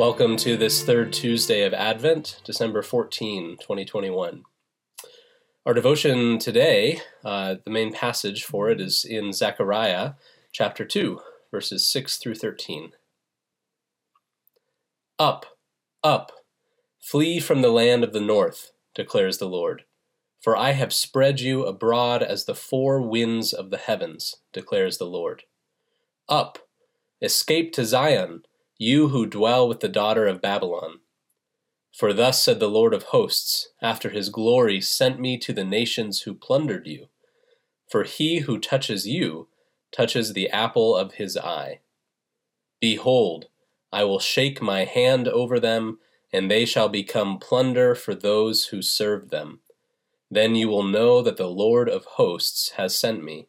Welcome to this third Tuesday of Advent, December 14, 2021. Our devotion today, uh, the main passage for it is in Zechariah chapter 2, verses 6 through 13. Up, up, flee from the land of the north, declares the Lord. For I have spread you abroad as the four winds of the heavens, declares the Lord. Up, escape to Zion you who dwell with the daughter of Babylon. For thus said the Lord of hosts, after his glory sent me to the nations who plundered you. For he who touches you touches the apple of his eye. Behold, I will shake my hand over them, and they shall become plunder for those who serve them. Then you will know that the Lord of hosts has sent me.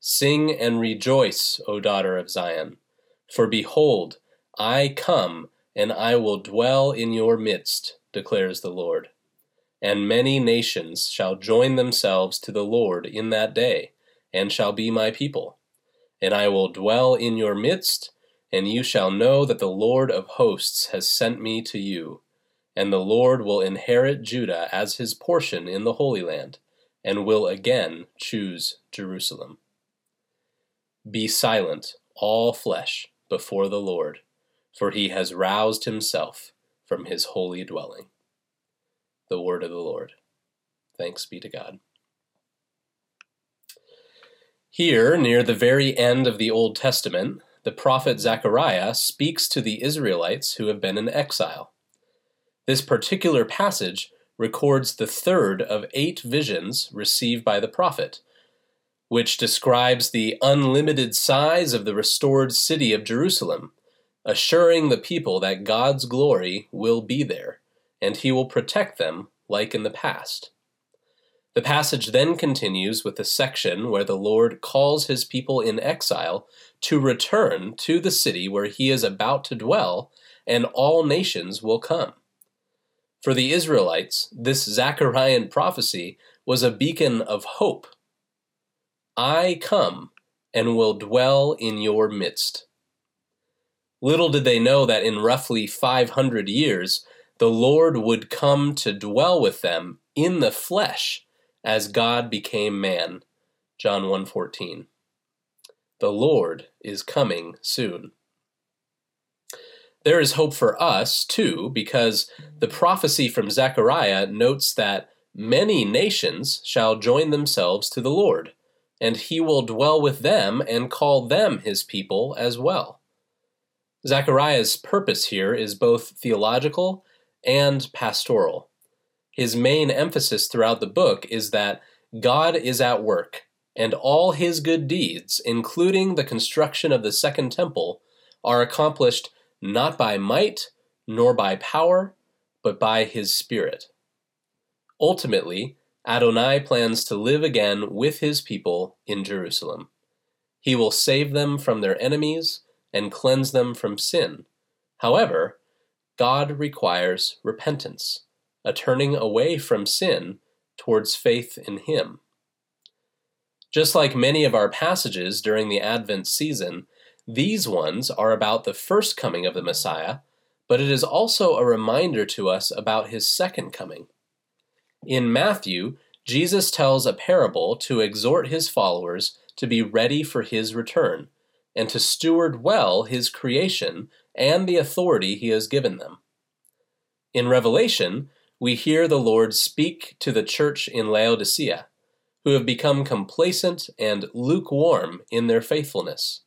Sing and rejoice, O daughter of Zion, for behold, I come, and I will dwell in your midst, declares the Lord. And many nations shall join themselves to the Lord in that day, and shall be my people. And I will dwell in your midst, and you shall know that the Lord of hosts has sent me to you. And the Lord will inherit Judah as his portion in the Holy Land, and will again choose Jerusalem. Be silent, all flesh, before the Lord for he has roused himself from his holy dwelling. The word of the Lord. Thanks be to God. Here, near the very end of the Old Testament, the prophet Zechariah speaks to the Israelites who have been in exile. This particular passage records the third of eight visions received by the prophet, which describes the unlimited size of the restored city of Jerusalem assuring the people that God's glory will be there, and he will protect them like in the past. The passage then continues with a section where the Lord calls his people in exile to return to the city where he is about to dwell, and all nations will come. For the Israelites, this Zechariah prophecy was a beacon of hope. I come and will dwell in your midst. Little did they know that in roughly 500 years, the Lord would come to dwell with them in the flesh as God became man. John 1:14. The Lord is coming soon. There is hope for us too because the prophecy from Zechariah notes that many nations shall join themselves to the Lord, and he will dwell with them and call them his people as well. Zechariah's purpose here is both theological and pastoral. His main emphasis throughout the book is that God is at work, and all his good deeds, including the construction of the Second Temple, are accomplished not by might nor by power, but by his Spirit. Ultimately, Adonai plans to live again with his people in Jerusalem. He will save them from their enemies and cleanse them from sin. However, God requires repentance, a turning away from sin towards faith in Him. Just like many of our passages during the Advent season, these ones are about the first coming of the Messiah, but it is also a reminder to us about his second coming. In Matthew, Jesus tells a parable to exhort his followers to be ready for his return, and to steward well his creation and the authority he has given them. In Revelation, we hear the Lord speak to the church in Laodicea, who have become complacent and lukewarm in their faithfulness.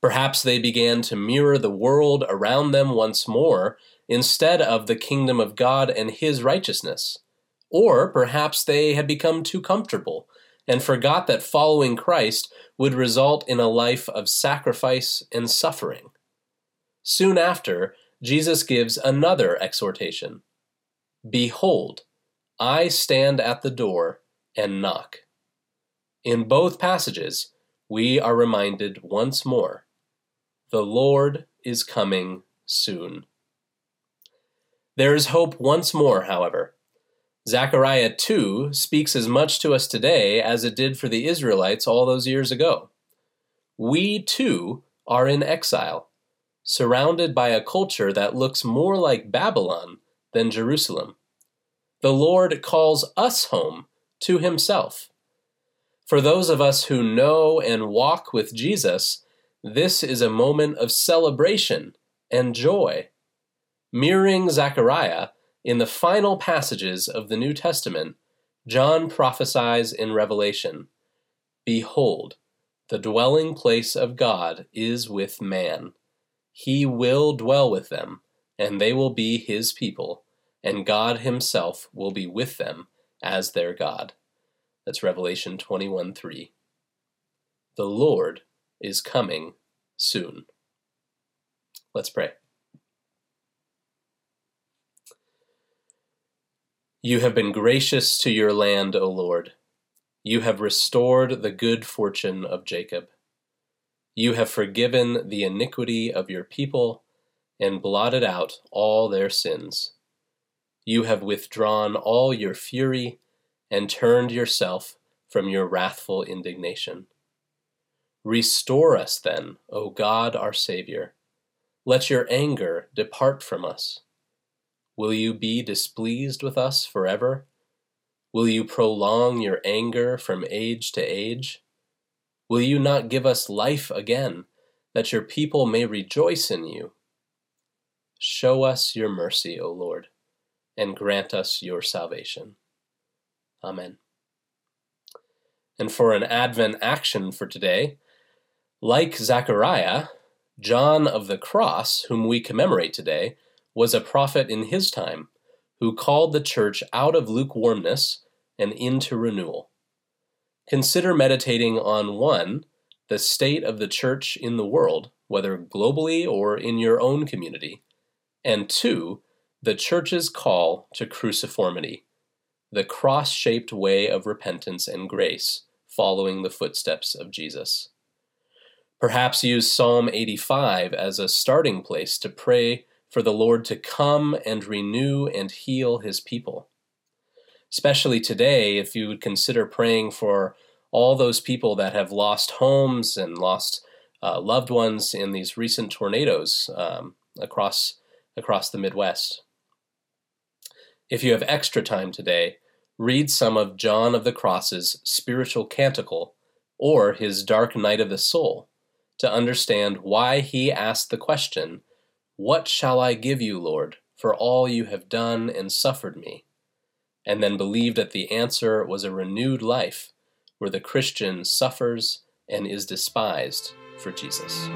Perhaps they began to mirror the world around them once more instead of the kingdom of God and his righteousness. Or perhaps they had become too comfortable and forgot that following Christ would result in a life of sacrifice and suffering. Soon after, Jesus gives another exhortation Behold, I stand at the door and knock. In both passages, we are reminded once more the Lord is coming soon. There is hope once more, however. Zechariah 2 speaks as much to us today as it did for the Israelites all those years ago. We too are in exile, surrounded by a culture that looks more like Babylon than Jerusalem. The Lord calls us home to Himself. For those of us who know and walk with Jesus, this is a moment of celebration and joy. Mirroring Zechariah, in the final passages of the New Testament, John prophesies in Revelation Behold, the dwelling place of God is with man. He will dwell with them, and they will be his people, and God himself will be with them as their God. That's Revelation 21 3. The Lord is coming soon. Let's pray. You have been gracious to your land, O Lord. You have restored the good fortune of Jacob. You have forgiven the iniquity of your people and blotted out all their sins. You have withdrawn all your fury and turned yourself from your wrathful indignation. Restore us then, O God our Saviour. Let your anger depart from us. Will you be displeased with us forever? Will you prolong your anger from age to age? Will you not give us life again, that your people may rejoice in you? Show us your mercy, O Lord, and grant us your salvation. Amen. And for an Advent action for today, like Zechariah, John of the Cross, whom we commemorate today, was a prophet in his time who called the church out of lukewarmness and into renewal. Consider meditating on one, the state of the church in the world, whether globally or in your own community, and two, the church's call to cruciformity, the cross shaped way of repentance and grace following the footsteps of Jesus. Perhaps use Psalm 85 as a starting place to pray for the Lord to come and renew and heal his people. Especially today, if you would consider praying for all those people that have lost homes and lost uh, loved ones in these recent tornadoes um, across across the Midwest. If you have extra time today, read some of John of the Cross's spiritual canticle or his Dark Night of the Soul to understand why he asked the question, what shall I give you, Lord, for all you have done and suffered me? And then believe that the answer was a renewed life where the Christian suffers and is despised for Jesus.